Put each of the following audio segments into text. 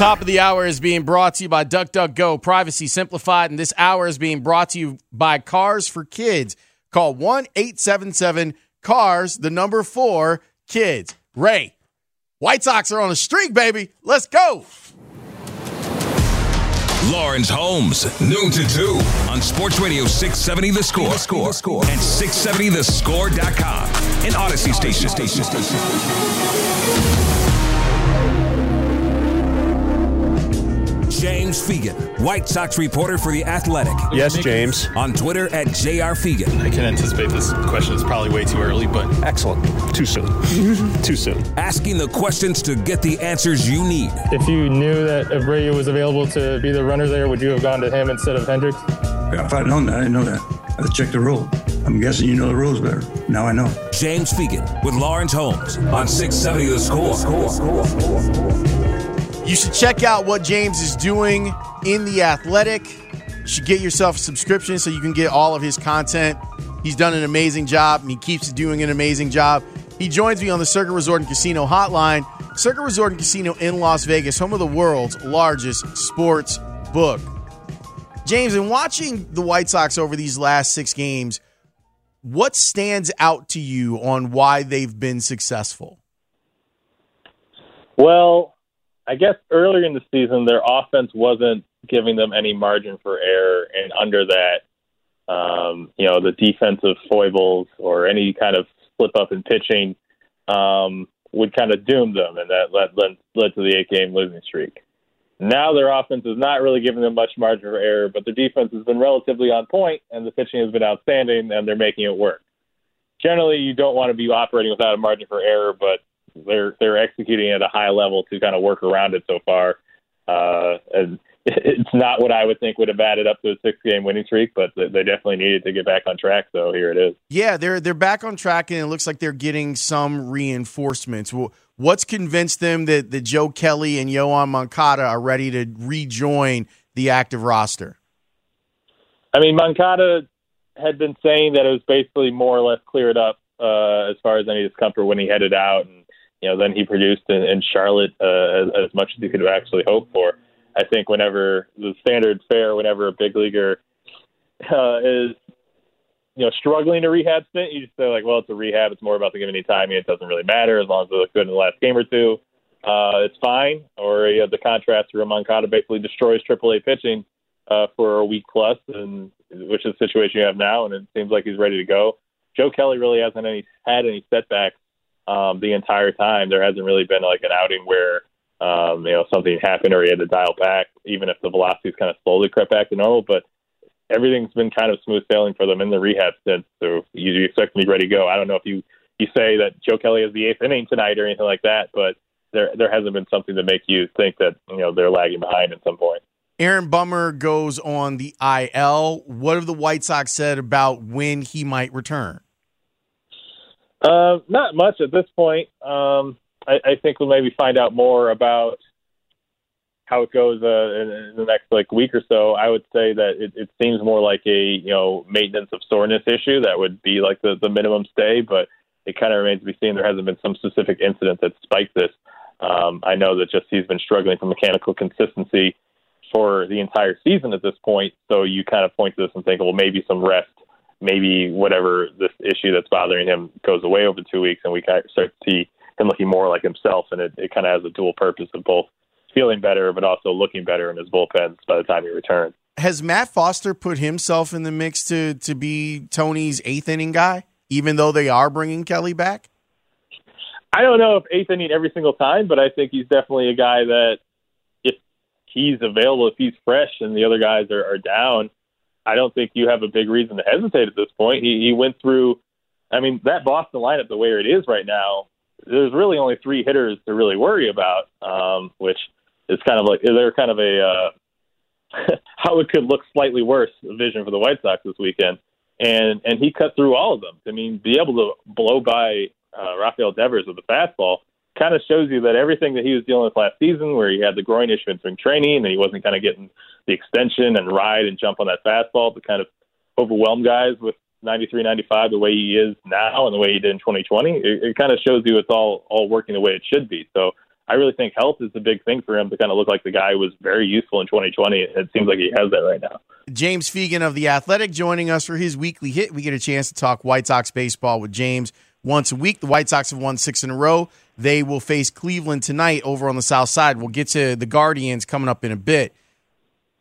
top of the hour is being brought to you by DuckDuckGo, privacy simplified, and this hour is being brought to you by Cars for Kids. Call 1 877 CARS, the number four, kids. Ray, White Sox are on a streak, baby. Let's go. Lawrence Holmes, noon to 2 on Sports Radio 670 The Score, the score, the score. and 670thescore.com. An Audacy station. station, station. James Fegan, White Sox reporter for The Athletic. Yes, James. On Twitter at JR Fegan. I can anticipate this question is probably way too early, but. Excellent. Too soon. too soon. Asking the questions to get the answers you need. If you knew that Abreu was available to be the runner there, would you have gone to him instead of Hendricks? Yeah, if I'd known that, I didn't know that. I had to check the rule. I'm guessing you know the rules better. Now I know. James Fegan with Lawrence Holmes on 670 The Score. You should check out what James is doing in The Athletic. You should get yourself a subscription so you can get all of his content. He's done an amazing job and he keeps doing an amazing job. He joins me on the Circuit Resort and Casino hotline. Circuit Resort and Casino in Las Vegas, home of the world's largest sports book. James, in watching the White Sox over these last six games, what stands out to you on why they've been successful? Well, I guess earlier in the season, their offense wasn't giving them any margin for error, and under that, um, you know, the defensive foibles or any kind of slip up in pitching um, would kind of doom them, and that led, led, led to the eight game losing streak. Now their offense is not really giving them much margin for error, but their defense has been relatively on point, and the pitching has been outstanding, and they're making it work. Generally, you don't want to be operating without a margin for error, but they're they're executing at a high level to kind of work around it so far. Uh, and it's not what I would think would have added up to a six game winning streak, but they definitely needed to get back on track. So here it is. Yeah, they're they're back on track, and it looks like they're getting some reinforcements. What's convinced them that, that Joe Kelly and Yoan Moncada are ready to rejoin the active roster? I mean, Moncada had been saying that it was basically more or less cleared up uh, as far as any discomfort when he headed out, and you know, then he produced in, in Charlotte uh, as, much as you could actually hope for. I think whenever the standard fare, whenever a big leaguer uh, is you know struggling to rehab stint, you just say like, well, it's a rehab. It's more about the giving you time. It doesn't really matter as long as they look good in the last game or two. Uh, it's fine. Or you have the contrast where Moncada basically destroys AAA pitching uh, for a week plus, and which is the situation you have now, and it seems like he's ready to go. Joe Kelly really hasn't any had any setbacks um, the entire time. There hasn't really been like an outing where um, you know something happened or he had to dial back, even if the velocity's kind of slowly crept back to normal. But everything's been kind of smooth sailing for them in the rehab stint. So you, you expect them to be ready to go. I don't know if you you say that Joe Kelly has the eighth inning tonight or anything like that, but there there hasn't been something to make you think that you know they're lagging behind at some point. Aaron Bummer goes on the IL. What have the White Sox said about when he might return? Uh, not much at this point. Um, I, I think we'll maybe find out more about how it goes uh, in, in the next like week or so. I would say that it, it seems more like a you know maintenance of soreness issue that would be like the, the minimum stay, but it kind of remains to be seen. There hasn't been some specific incident that spiked this. Um, I know that just he's been struggling for mechanical consistency for the entire season at this point. So you kind of point to this and think, well, maybe some rest maybe whatever this issue that's bothering him goes away over two weeks, and we kind of start to see him looking more like himself. And it, it kind of has a dual purpose of both feeling better, but also looking better in his bullpens by the time he returns. Has Matt Foster put himself in the mix to to be Tony's eighth inning guy, even though they are bringing Kelly back? I don't know if eighth inning every single time, but I think he's definitely a guy that if he's available, if he's fresh, and the other guys are, are down, I don't think you have a big reason to hesitate at this point. He, he went through, I mean, that Boston lineup, the way it is right now, there's really only three hitters to really worry about, um, which is kind of like they're kind of a uh, how it could look slightly worse vision for the White Sox this weekend. And and he cut through all of them. I mean, be able to blow by uh, Rafael Devers with the fastball kind of shows you that everything that he was dealing with last season, where he had the groin issue in spring training and he wasn't kind of getting the extension and ride and jump on that fastball to kind of overwhelm guys with 93, 95 the way he is now and the way he did in 2020, it, it kind of shows you it's all all working the way it should be. So I really think health is the big thing for him to kind of look like the guy was very useful in 2020. It seems like he has that right now. James Fegan of The Athletic joining us for his weekly hit. We get a chance to talk White Sox baseball with James once a week. The White Sox have won six in a row. They will face Cleveland tonight over on the south side. We'll get to the Guardians coming up in a bit.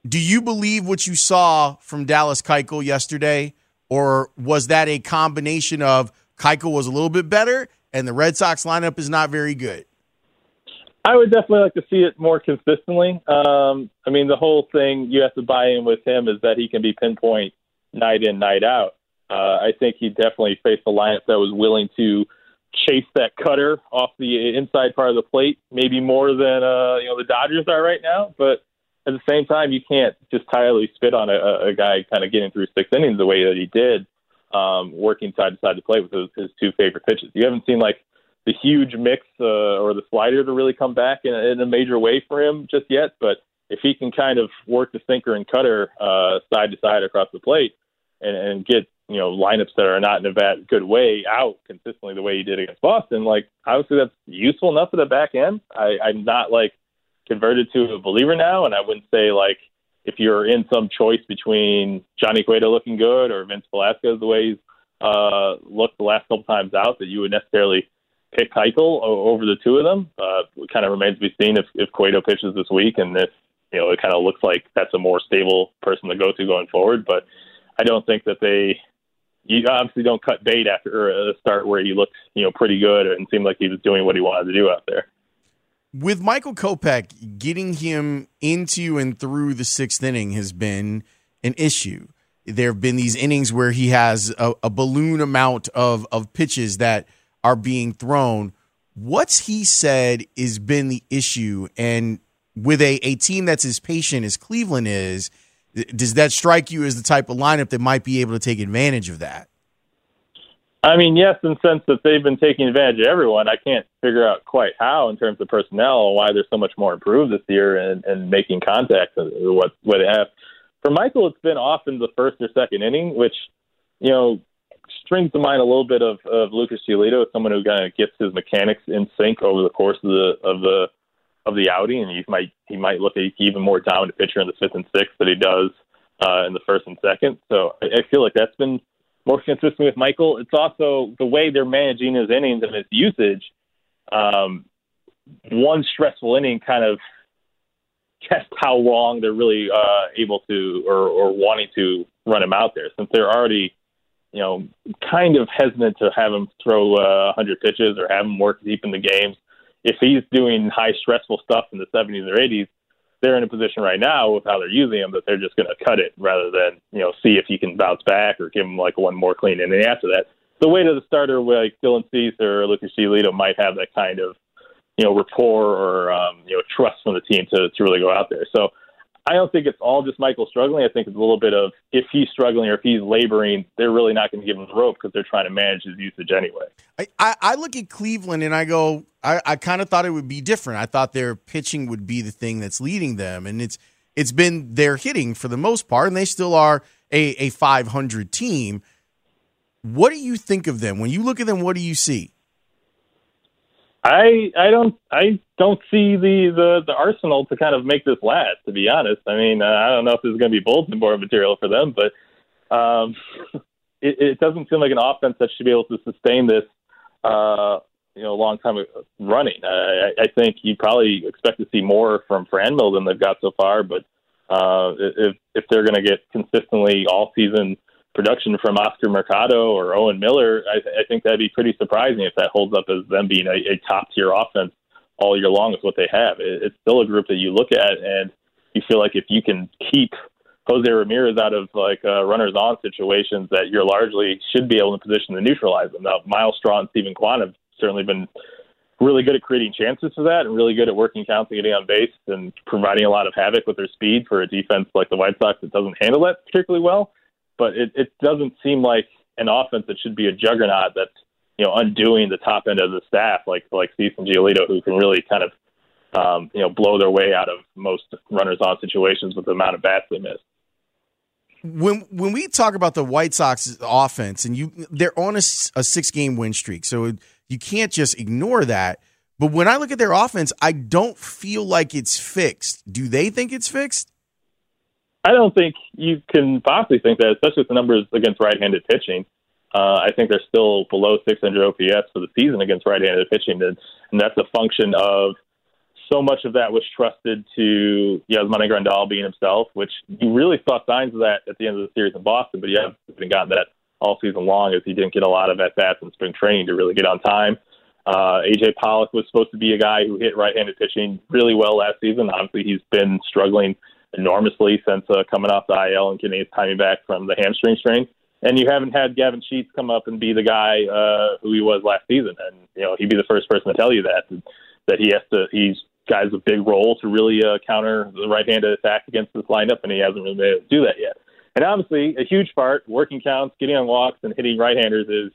Do you believe what you saw from Dallas Keuchel yesterday, or was that a combination of Keuchel was a little bit better and the Red Sox lineup is not very good? I would definitely like to see it more consistently. Um, I mean, the whole thing you have to buy in with him is that he can be pinpoint night in, night out. Uh, I think he definitely faced a lineup that was willing to chase that cutter off the inside part of the plate, maybe more than uh, you know the Dodgers are right now. But at the same time, you can't just tirely spit on a, a guy kind of getting through six innings the way that he did, um, working side to side to play with his, his two favorite pitches. You haven't seen like the huge mix uh, or the slider to really come back in, in a major way for him just yet. But if he can kind of work the sinker and cutter uh, side to side across the plate and, and get you know lineups that are not in a bad good way out consistently the way he did against Boston, like obviously that's useful enough for the back end. I, I'm not like converted to a believer now, and I wouldn't say like if you're in some choice between Johnny Cueto looking good or Vince Velasquez the way he's uh, looked the last couple times out that you would necessarily pick Keuchel over the two of them. Uh, it kind of remains to be seen if, if Cueto pitches this week and if you know it kind of looks like that's a more stable person to go to going forward. But I don't think that they. You obviously don't cut bait after a uh, start where he looked, you know, pretty good and seemed like he was doing what he wanted to do out there. With Michael Kopech, getting him into and through the sixth inning has been an issue. There have been these innings where he has a, a balloon amount of, of pitches that are being thrown. What's he said has been the issue? And with a, a team that's as patient as Cleveland is, does that strike you as the type of lineup that might be able to take advantage of that? I mean, yes, in the sense that they've been taking advantage of everyone. I can't figure out quite how in terms of personnel why they're so much more improved this year and, and making contact what what they have. For Michael, it's been often the first or second inning, which you know strings to mind a little bit of, of Lucas Giolito, someone who kind of gets his mechanics in sync over the course of the of the of the outing, and he might he might look even more dominant pitcher in the fifth and sixth than he does uh, in the first and second. So I, I feel like that's been more consistent with Michael. It's also the way they're managing his innings and his usage. Um, one stressful inning kind of test how long they're really uh, able to or, or wanting to run him out there, since they're already you know, kind of hesitant to have him throw uh, 100 pitches or have him work deep in the games. If he's doing high stressful stuff in the 70s or 80s, they're in a position right now with how they're using him that they're just going to cut it rather than you know see if he can bounce back or give him like one more clean inning after that. The way to the starter like Dylan Cease or Lucas Giolito might have that kind of you know rapport or um, you know trust from the team to to really go out there. So I don't think it's all just Michael struggling. I think it's a little bit of if he's struggling or if he's laboring, they're really not going to give him the rope because they're trying to manage his usage anyway. I, I, I look at Cleveland and I go, I, I kind of thought it would be different. I thought their pitching would be the thing that's leading them, and it's it's been their hitting for the most part, and they still are a, a 500 team. What do you think of them when you look at them? What do you see? I I don't I don't see the, the the arsenal to kind of make this last. To be honest, I mean uh, I don't know if this is going to be bulletin board material for them, but um, it, it doesn't seem like an offense that should be able to sustain this. Uh, you know, long time running. I, I think you probably expect to see more from Franmil than they've got so far, but uh, if if they're going to get consistently all season production from Oscar Mercado or Owen Miller, I, I think that'd be pretty surprising if that holds up as them being a, a top tier offense all year long with what they have. It, it's still a group that you look at and you feel like if you can keep Jose Ramirez out of like uh, runners on situations, that you're largely should be able to position to neutralize them. Now, Myles Straw and Steven Kwan have certainly been really good at creating chances for that and really good at working counts and getting on base and providing a lot of havoc with their speed for a defense like the White Sox that doesn't handle that particularly well but it, it doesn't seem like an offense that should be a juggernaut that's you know undoing the top end of the staff like like Cease and Giolito who can really kind of um, you know blow their way out of most runners on situations with the amount of bats they miss. When when we talk about the White Sox offense and you they're on a, a six game win streak, so you can't just ignore that. But when I look at their offense, I don't feel like it's fixed. Do they think it's fixed? I don't think you can possibly think that, especially with the numbers against right-handed pitching. Uh, I think they're still below 600 OPS for the season against right-handed pitching, and, and that's a function of so much of that was trusted to Yasmani Grandal being himself, which you really saw signs of that at the end of the series in Boston, but you haven't gotten that all season long as he didn't get a lot of at bats in spring training to really get on time. Uh, AJ Pollock was supposed to be a guy who hit right-handed pitching really well last season. Obviously, he's been struggling enormously since uh, coming off the IL and getting his timing back from the hamstring strain. And you haven't had Gavin Sheets come up and be the guy uh, who he was last season, and you know he'd be the first person to tell you that that he has to. He's got a big role to really uh, counter the right-handed attack against this lineup, and he hasn't really been able to do that yet. And obviously, a huge part, working counts, getting on walks, and hitting right-handers is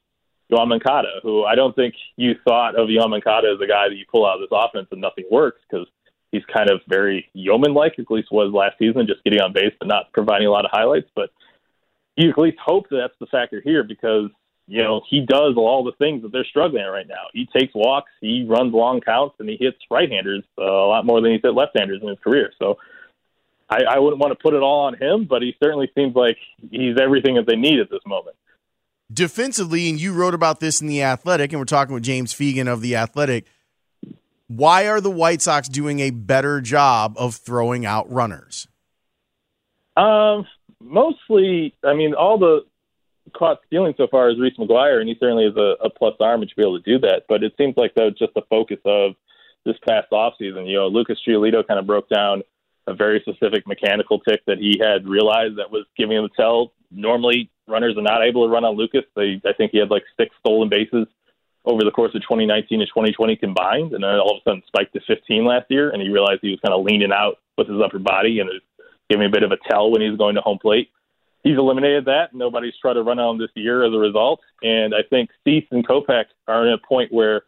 Yoan Moncada, who I don't think you thought of Yoan Moncada as a guy that you pull out of this offense and nothing works because he's kind of very yeoman-like, at least was last season, just getting on base but not providing a lot of highlights. But you at least hope that that's the factor here because you know he does all the things that they're struggling at right now. He takes walks, he runs long counts, and he hits right-handers uh, a lot more than he's hit left-handers in his career. So I, I wouldn't want to put it all on him, but he certainly seems like he's everything that they need at this moment. Defensively, and you wrote about this in The Athletic, and we're talking with James Fegan of The Athletic. Why are the White Sox doing a better job of throwing out runners? Um, mostly, I mean, all the caught stealing so far is Reese McGuire, and he certainly is a, a plus arm to be able to do that. But it seems like that was just the focus of this past offseason. You know, Lucas Giolito kind of broke down a very specific mechanical tick that he had realized that was giving him a tell. Normally, runners are not able to run on Lucas. They, I think he had like six stolen bases over the course of 2019 and 2020 combined, and then all of a sudden spiked to 15 last year, and he realized he was kind of leaning out with his upper body and giving a bit of a tell when he was going to home plate. He's eliminated that. Nobody's tried to run on him this year as a result, and I think Cease and Kopech are in a point where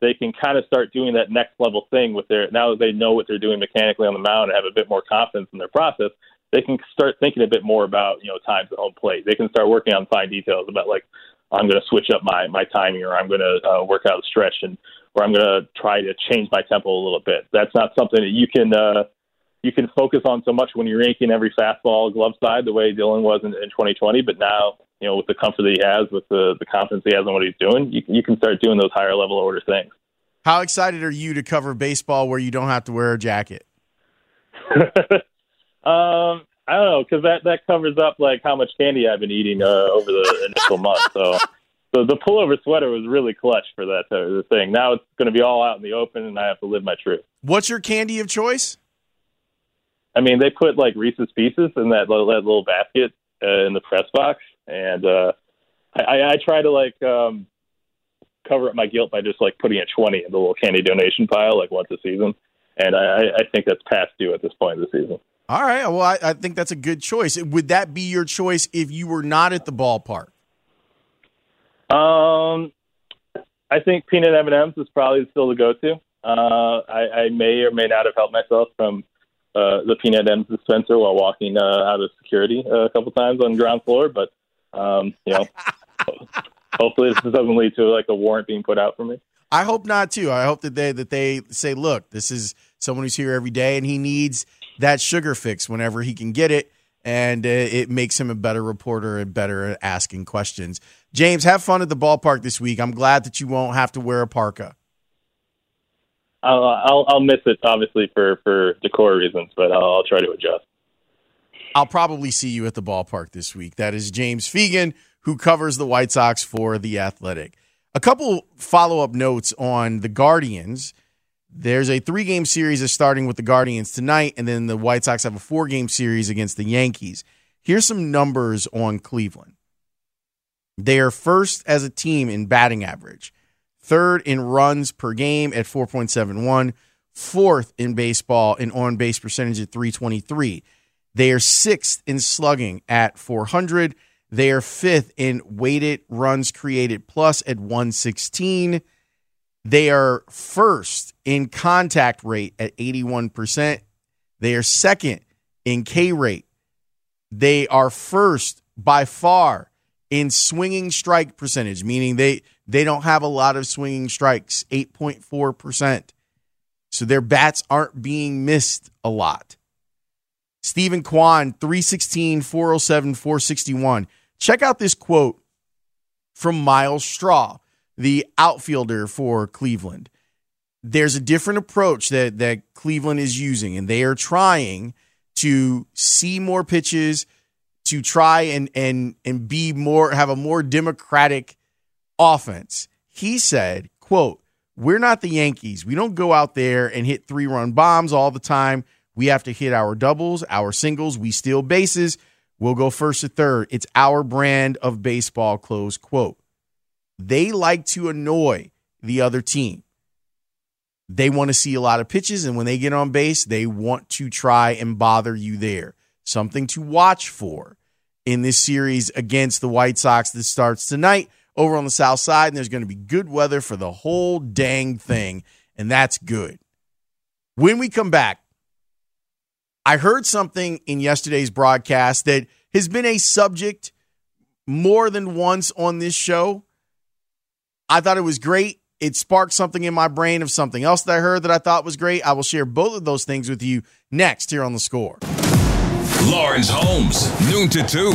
they can kind of start doing that next level thing with their now that they know what they're doing mechanically on the mound and have a bit more confidence in their process. They can start thinking a bit more about you know times at home plate. They can start working on fine details about like I'm going to switch up my my timing or I'm going to uh, work out a stretch and or I'm going to try to change my tempo a little bit. That's not something that you can uh, you can focus on so much when you're yanking every fastball glove side the way Dylan was in, in 2020. But now you know, with the comfort that he has, with the, the confidence he has in what he's doing, you, you can start doing those higher level order things. How excited are you to cover baseball where you don't have to wear a jacket? um, I don't know because that that covers up like how much candy I've been eating uh, over the initial month. So, so the pullover sweater was really clutch for that uh, thing. Now it's going to be all out in the open, and I have to live my truth. What's your candy of choice? I mean, they put like Reese's Pieces in that little, that little basket uh, in the press box, and uh, I, I try to like um, cover up my guilt by just like putting a twenty in the little candy donation pile like once a season, and I, I think that's past due at this point of the season. All right, well, I, I think that's a good choice. Would that be your choice if you were not at the ballpark? Um, I think peanut M and M's is probably still the go-to. Uh, I, I may or may not have helped myself from uh, the peanut M dispenser while walking uh, out of security uh, a couple times on the ground floor, but um, you know, hopefully this doesn't lead to like a warrant being put out for me. I hope not too. I hope that they that they say, look, this is someone who's here every day, and he needs that sugar fix whenever he can get it, and uh, it makes him a better reporter and better at asking questions. James, have fun at the ballpark this week. I'm glad that you won't have to wear a parka. I'll I'll, I'll miss it obviously for for decor reasons, but I'll, I'll try to adjust. I'll probably see you at the ballpark this week. That is James Fegan, who covers the White Sox for The Athletic. A couple follow up notes on the Guardians. There's a three game series that's starting with the Guardians tonight, and then the White Sox have a four game series against the Yankees. Here's some numbers on Cleveland. They are first as a team in batting average, third in runs per game at 4.71, fourth in baseball in on base percentage at 323. They are sixth in slugging at 400. They are fifth in weighted runs created plus at 116. They are first in contact rate at 81%. They are second in K rate. They are first by far in swinging strike percentage, meaning they they don't have a lot of swinging strikes, 8.4%. So their bats aren't being missed a lot. Steven Kwan, 316, 407, 461. Check out this quote from Myles Straw, the outfielder for Cleveland. There's a different approach that, that Cleveland is using, and they are trying to see more pitches, to try and and and be more have a more democratic offense. He said, quote, we're not the Yankees. We don't go out there and hit three run bombs all the time. We have to hit our doubles, our singles. We steal bases. We'll go first to third. It's our brand of baseball, close quote. They like to annoy the other team. They want to see a lot of pitches, and when they get on base, they want to try and bother you there. Something to watch for in this series against the White Sox that starts tonight over on the south side, and there's going to be good weather for the whole dang thing, and that's good. When we come back, I heard something in yesterday's broadcast that has been a subject more than once on this show. I thought it was great. It sparked something in my brain of something else that I heard that I thought was great. I will share both of those things with you next here on the score. Lawrence Holmes, noon to 2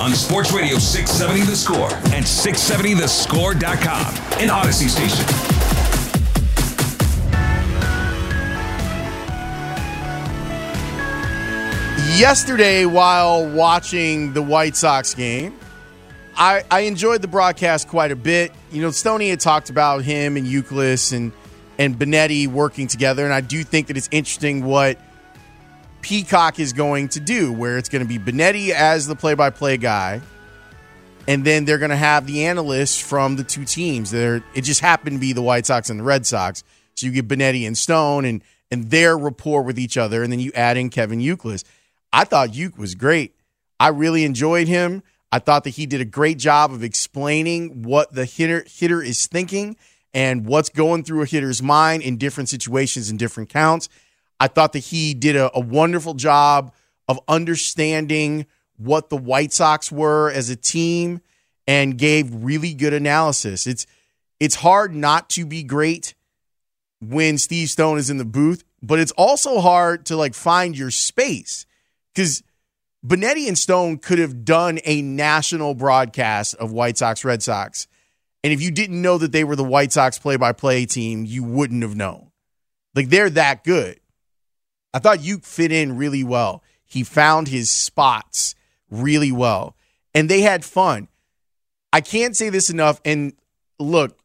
on Sports Radio 670 The Score and 670thescore.com, an Audacy station. Yesterday, while watching the White Sox game, I, I enjoyed the broadcast quite a bit. You know, Stoney had talked about him and Youkilis and and Benetti working together, and I do think that it's interesting what Peacock is going to do, where it's going to be Benetti as the play-by-play guy, and then they're going to have the analysts from the two teams. There, it just happened to be the White Sox and the Red Sox, so you get Benetti and Stone and and their rapport with each other, and then you add in Kevin Youkilis. I thought Uke was great. I really enjoyed him. I thought that he did a great job of explaining what the hitter hitter is thinking and what's going through a hitter's mind in different situations and different counts. I thought that he did a, a wonderful job of understanding what the White Sox were as a team and gave really good analysis. It's it's hard not to be great when Steve Stone is in the booth, but it's also hard to like find your space because Benetti and Stone could have done a national broadcast of White Sox Red Sox. And if you didn't know that they were the White Sox play by play team, you wouldn't have known. Like they're that good. I thought you fit in really well. He found his spots really well. And they had fun. I can't say this enough. And look,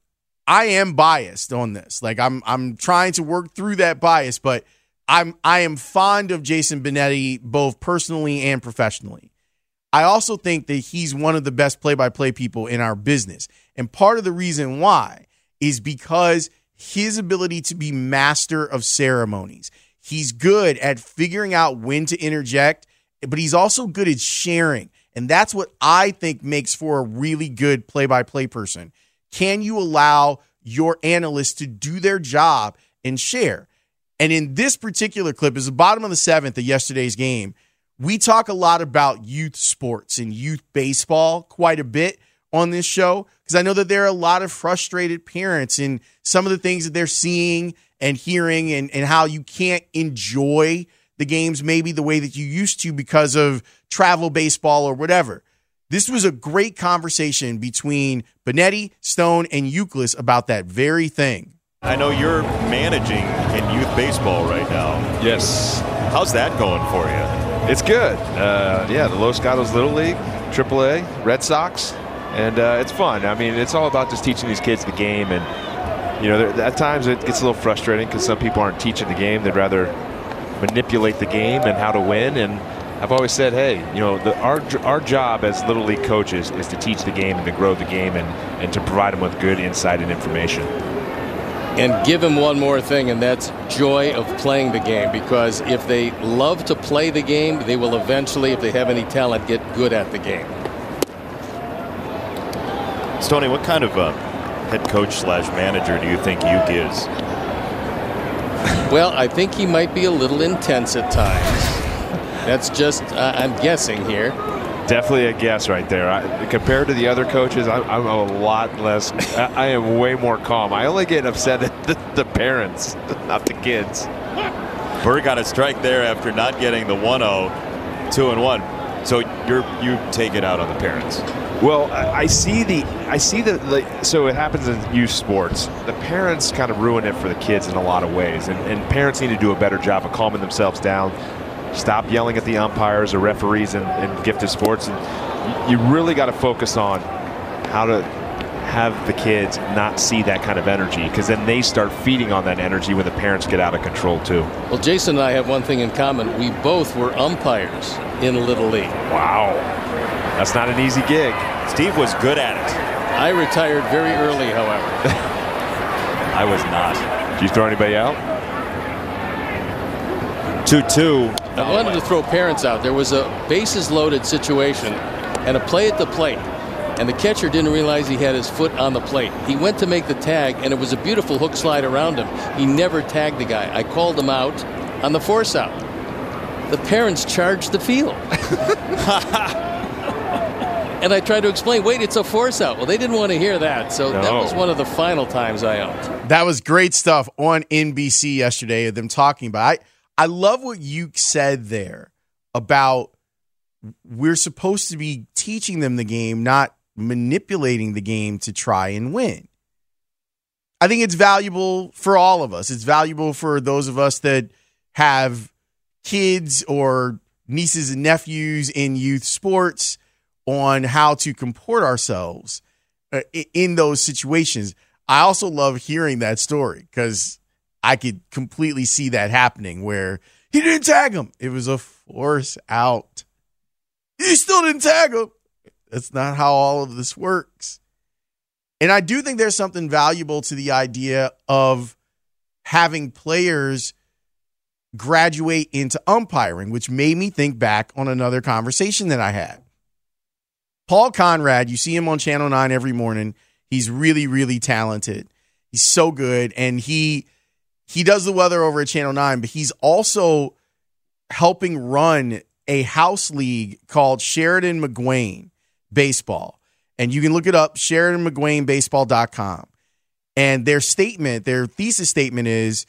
I am biased on this. Like I'm I'm trying to work through that bias, but I'm I am fond of Jason Benetti both personally and professionally. I also think that he's one of the best play-by-play people in our business. And part of the reason why is because his ability to be master of ceremonies. He's good at figuring out when to interject, but he's also good at sharing. And that's what I think makes for a really good play-by-play person. Can you allow your analysts to do their job and share? And in this particular clip, is the bottom of the seventh of yesterday's game. We talk a lot about youth sports and youth baseball quite a bit on this show because I know that there are a lot of frustrated parents and some of the things that they're seeing and hearing and, and how you can't enjoy the games maybe the way that you used to because of travel baseball or whatever. This was a great conversation between Benetti, Stone, and Youkilis about that very thing. I know you're managing in youth baseball right now. Yes. How's that going for you? It's good. Uh, yeah, the Los Gatos Little League, AAA, Red Sox, and uh, it's fun. I mean, it's all about just teaching these kids the game, and you know, at times it gets a little frustrating because some people aren't teaching the game; they'd rather manipulate the game and how to win. And I've always said, hey, you know, the, our our job as little league coaches is to teach the game and to grow the game and and to provide them with good insight and information and give them one more thing, and that's joy of playing the game. Because if they love to play the game, they will eventually, if they have any talent, get good at the game. Stoney, what kind of uh, head coach slash manager do you think Uke is? Well, I think he might be a little intense at times. That's just, uh, I'm guessing here. Definitely a guess right there. I, compared to the other coaches, I, I'm a lot less. I, I am way more calm. I only get upset at the, the parents, not the kids. Bird got a strike there after not getting the 1-0, 2 and 1. So you're you take it out on the parents. Well, I, I see the I see the, the so it happens in youth sports. The parents kind of ruin it for the kids in a lot of ways, and, and parents need to do a better job of calming themselves down. Stop yelling at the umpires or referees in, in gifted sports, and you really got to focus on how to have the kids not see that kind of energy because then they start feeding on that energy when the parents get out of control too. Well, Jason and I have one thing in common. We both were umpires in Little League. Wow. That's not an easy gig. Steve was good at it. I retired very early, however. I was not. Did you throw anybody out? 2 2. I wanted to throw parents out. There was a bases loaded situation and a play at the plate. And the catcher didn't realize he had his foot on the plate. He went to make the tag, and it was a beautiful hook slide around him. He never tagged the guy. I called him out on the force out. The parents charged the field. and I tried to explain, wait, it's a force out. Well, they didn't want to hear that. So no. that was one of the final times I owned. That was great stuff on NBC yesterday of them talking about. I, I love what you said there about we're supposed to be teaching them the game, not manipulating the game to try and win. I think it's valuable for all of us. It's valuable for those of us that have kids or nieces and nephews in youth sports on how to comport ourselves uh, in those situations. I also love hearing that story because I could completely see that happening where he didn't tag him. It was a force out. He still didn't tag him. That's not how all of this works. And I do think there's something valuable to the idea of having players graduate into umpiring, which made me think back on another conversation that I had. Paul Conrad, you see him on Channel 9 every morning. He's really, really talented. He's so good. And he he does the weather over at Channel 9, but he's also helping run a house league called Sheridan McGuane baseball. And you can look it up, SheridanMcGuaneBaseball.com. And their statement, their thesis statement is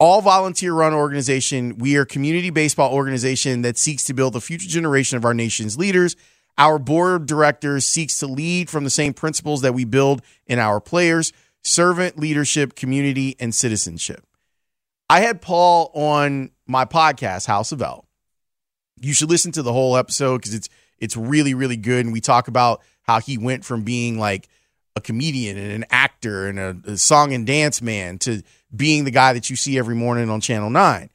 all volunteer run organization. We are community baseball organization that seeks to build the future generation of our nation's leaders. Our board of directors seeks to lead from the same principles that we build in our players servant leadership, community, and citizenship. I had Paul on my podcast, House of L. You should listen to the whole episode because it's it's really, really good. And we talk about how he went from being like a comedian and an actor and a, a song and dance man to being the guy that you see every morning on Channel 9.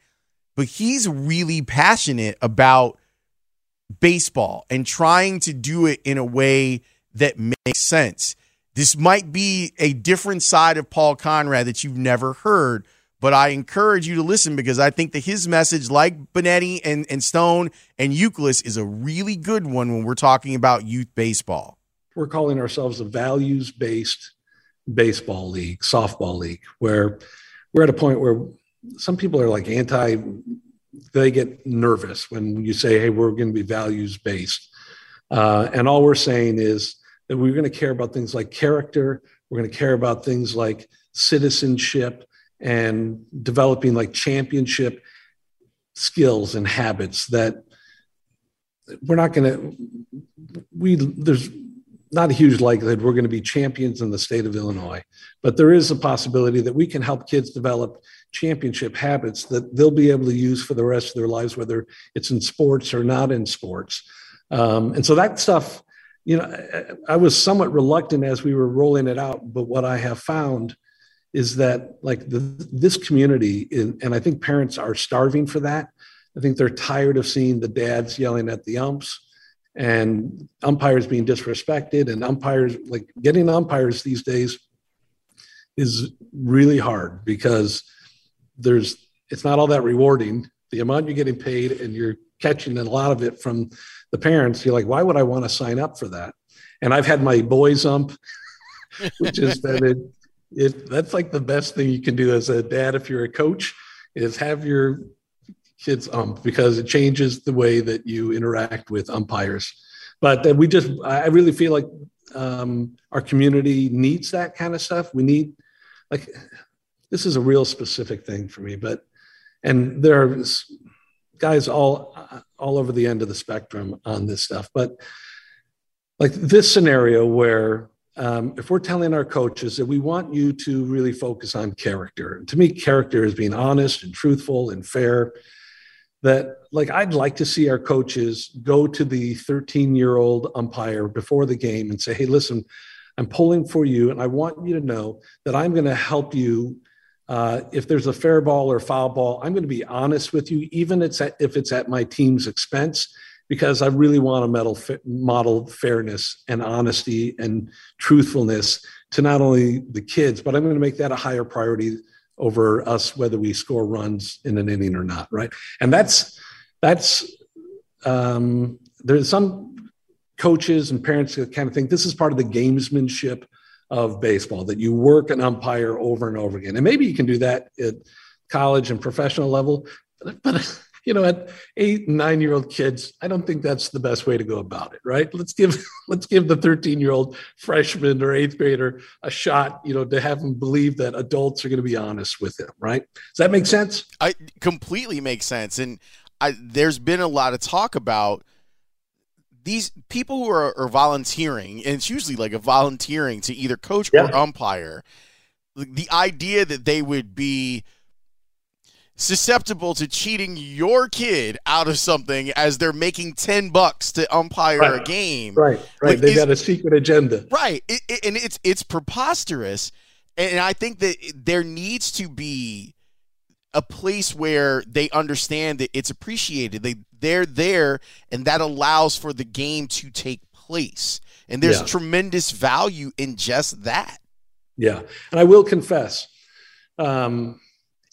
But he's really passionate about baseball and trying to do it in a way that makes sense. This might be a different side of Paul Conrad that you've never heard, but I encourage you to listen because I think that his message, like Benetti and, and Stone and Youkilis, is a really good one when we're talking about youth baseball. We're calling ourselves a values based baseball league, softball league, where we're at a point where some people are like anti, they get nervous when you say, hey, we're going to be values based. Uh, and all we're saying is we're going to care about things like character, we're going to care about things like citizenship and developing like championship skills and habits that we're not going to we there's not a huge likelihood we're going to be champions in the state of Illinois, but there is a possibility that we can help kids develop championship habits that they'll be able to use for the rest of their lives, whether it's in sports or not in sports. Um, and so that stuff, you know, I, was somewhat reluctant as we were rolling it out, but what I have found is that like the, this community in, and i think parents are starving for that. I think they're tired of seeing the dads yelling at the umps and umpires being disrespected and umpires like getting umpires these days is really hard because there's it's not all that rewarding. The amount you're getting paid and you're catching a lot of it from the parents you're like why would i want to sign up for that and i've had my boys ump which is been it, it that's like the best thing you can do as a dad if you're a coach is have your kids ump because it changes the way that you interact with umpires. But we just, I really feel like um, our community needs that kind of stuff. We need, like, this is a real specific thing for me, but, and there are guys all, all over the end of the spectrum on this stuff. But like this scenario where um, if we're telling our coaches that we want you to really focus on character, to me, character is being honest and truthful and fair. That, like, I'd like to see our coaches go to the 13 year old umpire before the game and say, Hey, listen, I'm pulling for you, and I want you to know that I'm going to help you. Uh, if there's a fair ball or foul ball, I'm going to be honest with you, even it's at, if it's at my team's expense because I really want to model, fairness and honesty and truthfulness to not only the kids, but I'm going to make that a higher priority over us whether we score runs in an inning or not, right? And that's that's um, there's some coaches and parents that kind of think this is part of the gamesmanship of baseball that you work an umpire over and over again, and maybe you can do that at college and professional level, but, but you know, at eight, nine year old kids, I don't think that's the best way to go about it, right? Let's give let's give the 13 year old freshman or eighth grader a shot, you know, to have him believe that adults are going to be honest with him, right? Does that make sense? I completely makes sense. And I, there's been a lot of talk about these people who are, are, volunteering, and it's usually like a volunteering to either coach yeah. or umpire. The idea that they would be susceptible to cheating your kid out of something as they're making 10 bucks to umpire right. a game. Right, right. Like, They've got a secret agenda. Right. It, it, and it's it's preposterous. And I think that there needs to be a place where they understand that it's appreciated. They they're there and that allows for the game to take place. And there's yeah. tremendous value in just that. Yeah. And I will confess, um,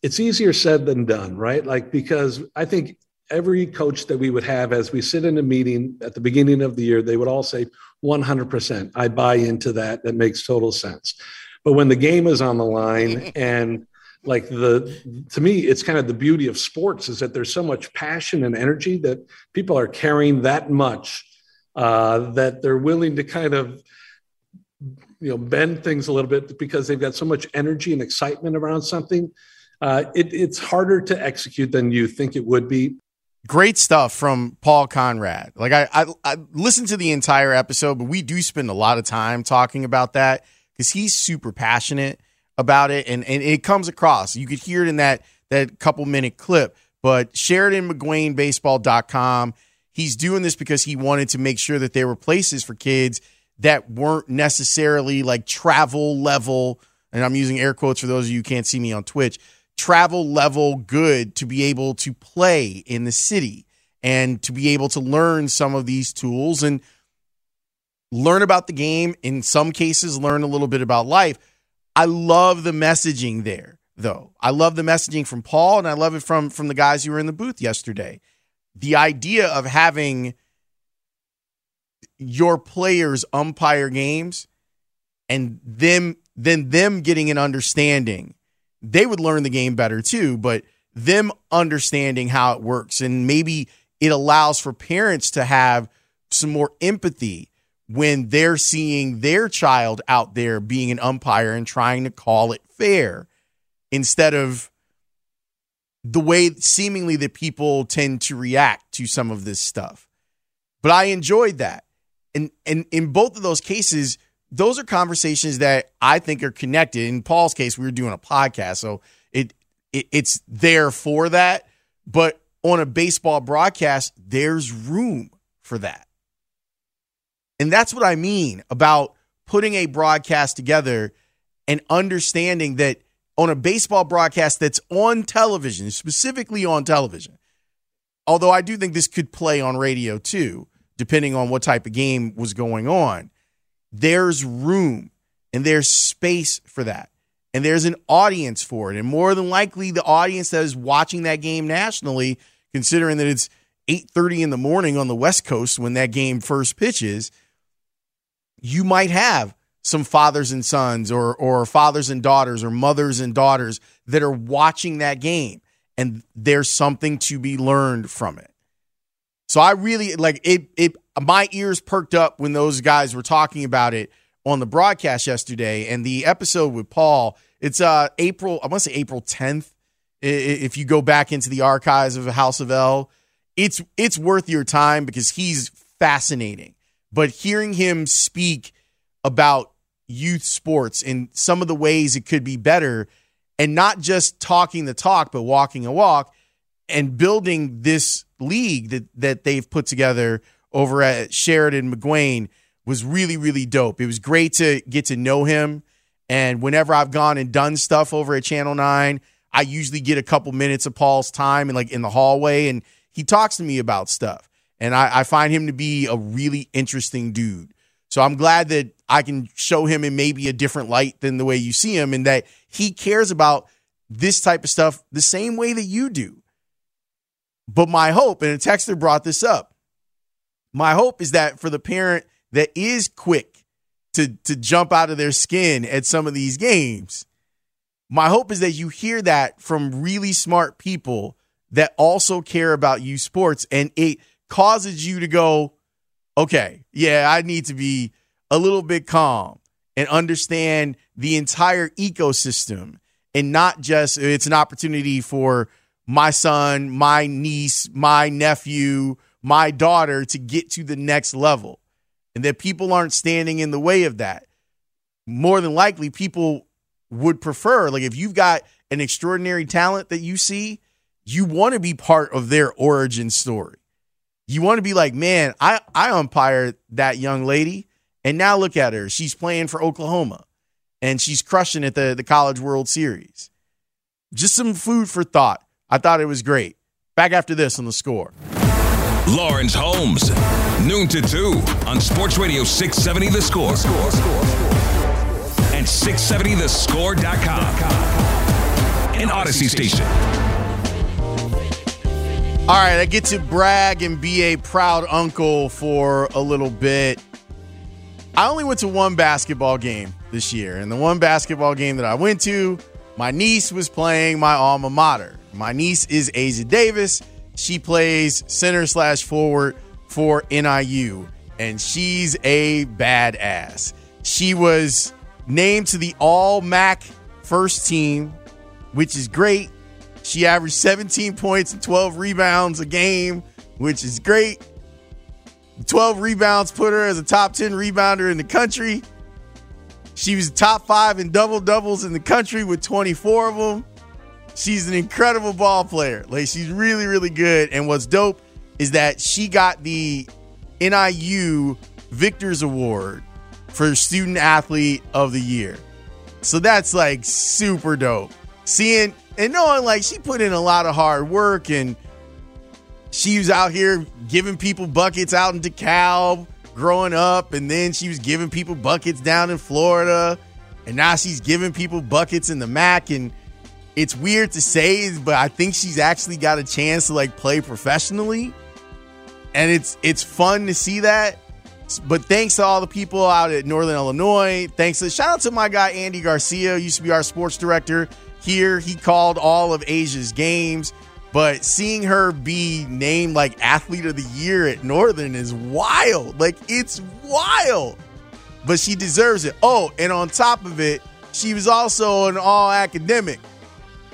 it's easier said than done, right? Like, because I think every coach that we would have as we sit in a meeting at the beginning of the year, they would all say 100%. I buy into that. That makes total sense. But when the game is on the line and like the to me it's kind of the beauty of sports is that there's so much passion and energy that people are carrying that much uh, that they're willing to kind of you know bend things a little bit because they've got so much energy and excitement around something uh, it, it's harder to execute than you think it would be. Great stuff from Paul Conrad. Like I, I, I listened to the entire episode, but we do spend a lot of time talking about that because he's super passionate about it, and and it comes across. You could hear it in that that couple minute clip. But Sheridan McGuane Baseball.com, he's doing this because he wanted to make sure that there were places for kids that weren't necessarily like travel level. And I'm using air quotes for those of you who can't see me on Twitch travel level good to be able to play in the city and to be able to learn some of these tools and learn about the game. In some cases, learn a little bit about life. I love the messaging there, though. I love the messaging from Paul, and I love it from from the guys who were in the booth yesterday. The idea of having your players umpire games and them then them getting an understanding they would learn the game better too, but them understanding how it works and maybe it allows for parents to have some more empathy when they're seeing their child out there being an umpire and trying to call it fair instead of the way seemingly that people tend to react to some of this stuff. But I enjoyed that. And and in both of those cases, those are conversations that I think are connected. In Paul's case, we were doing a podcast, so it, it it's there for that. But on a baseball broadcast, there's room for that. And that's what I mean about putting a broadcast together and understanding that on a baseball broadcast that's on television, specifically on television, although I do think this could play on radio too, depending on what type of game was going on there's room and there's space for that. And there's an audience for it. And more than likely the audience that is watching that game nationally, considering that it's 8:30 in the morning on the West Coast when that game first pitches, you might have some fathers and sons or or fathers and daughters or mothers and daughters that are watching that game. and there's something to be learned from it. So I really like it it my ears perked up when those guys were talking about it on the broadcast yesterday and the episode with Paul. It's uh April I want to say April 10th if you go back into the archives of House of L. It's it's worth your time because he's fascinating. But hearing him speak about youth sports and some of the ways it could be better and not just talking the talk but walking a walk and building this league that that they've put together over at Sheridan McGuane was really really dope. It was great to get to know him and whenever I've gone and done stuff over at Channel 9, I usually get a couple minutes of Paul's time and like in the hallway and he talks to me about stuff. And I, I find him to be a really interesting dude. So I'm glad that I can show him in maybe a different light than the way you see him and that he cares about this type of stuff the same way that you do. But my hope, and a texter brought this up, my hope is that for the parent that is quick to, to jump out of their skin at some of these games, my hope is that you hear that from really smart people that also care about you sports and it causes you to go, okay, yeah, I need to be a little bit calm and understand the entire ecosystem and not just it's an opportunity for my son, my niece, my nephew, my daughter to get to the next level. And that people aren't standing in the way of that. More than likely, people would prefer, like, if you've got an extraordinary talent that you see, you want to be part of their origin story. You want to be like, man, I, I umpired that young lady, and now look at her. She's playing for Oklahoma and she's crushing at the, the College World Series. Just some food for thought. I thought it was great. Back after this on the score. Lawrence Holmes, noon to 2 on Sports Radio 670 The Score. score, score, score. And 670thescore.com. An Audacy station. All right, I get to brag and be a proud uncle for a little bit. I only went to one basketball game this year, and the one basketball game that I went to, my niece was playing my alma mater. My niece is Asia Davis. She plays center slash forward for NIU, and she's a badass. She was named to the All MAC first team, which is great. She averaged 17 points and 12 rebounds a game, which is great. 12 rebounds put her as a top 10 rebounder in the country. She was top five in double doubles in the country with 24 of them. She's an incredible ball player. Like she's really, really good. And what's dope is that she got the NIU Victors Award for Student Athlete of the Year. So that's like super dope. Seeing and knowing like she put in a lot of hard work and she was out here giving people buckets out in DeKalb growing up, and then she was giving people buckets down in Florida, and now she's giving people buckets in the MAC. And it's weird to say, but I think she's actually got a chance to like play professionally, and it's it's fun to see that. But thanks to all the people out at Northern Illinois. Thanks to shout out to my guy Andy Garcia, used to be our sports director here. He called all of Asia's games. But seeing her be named like athlete of the year at Northern is wild. Like it's wild. But she deserves it. Oh, and on top of it, she was also an all academic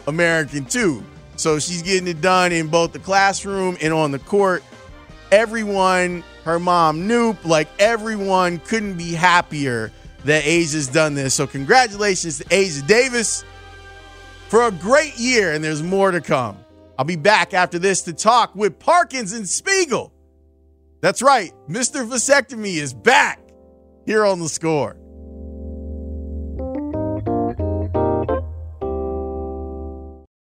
American too. So she's getting it done in both the classroom and on the court. Everyone, her mom, Noop, like everyone couldn't be happier that Asia's done this. So congratulations to Asia Davis for a great year, and there's more to come. I'll be back after this to talk with Parkins and Spiegel. That's right, Mr. Vasectomy is back here on the score.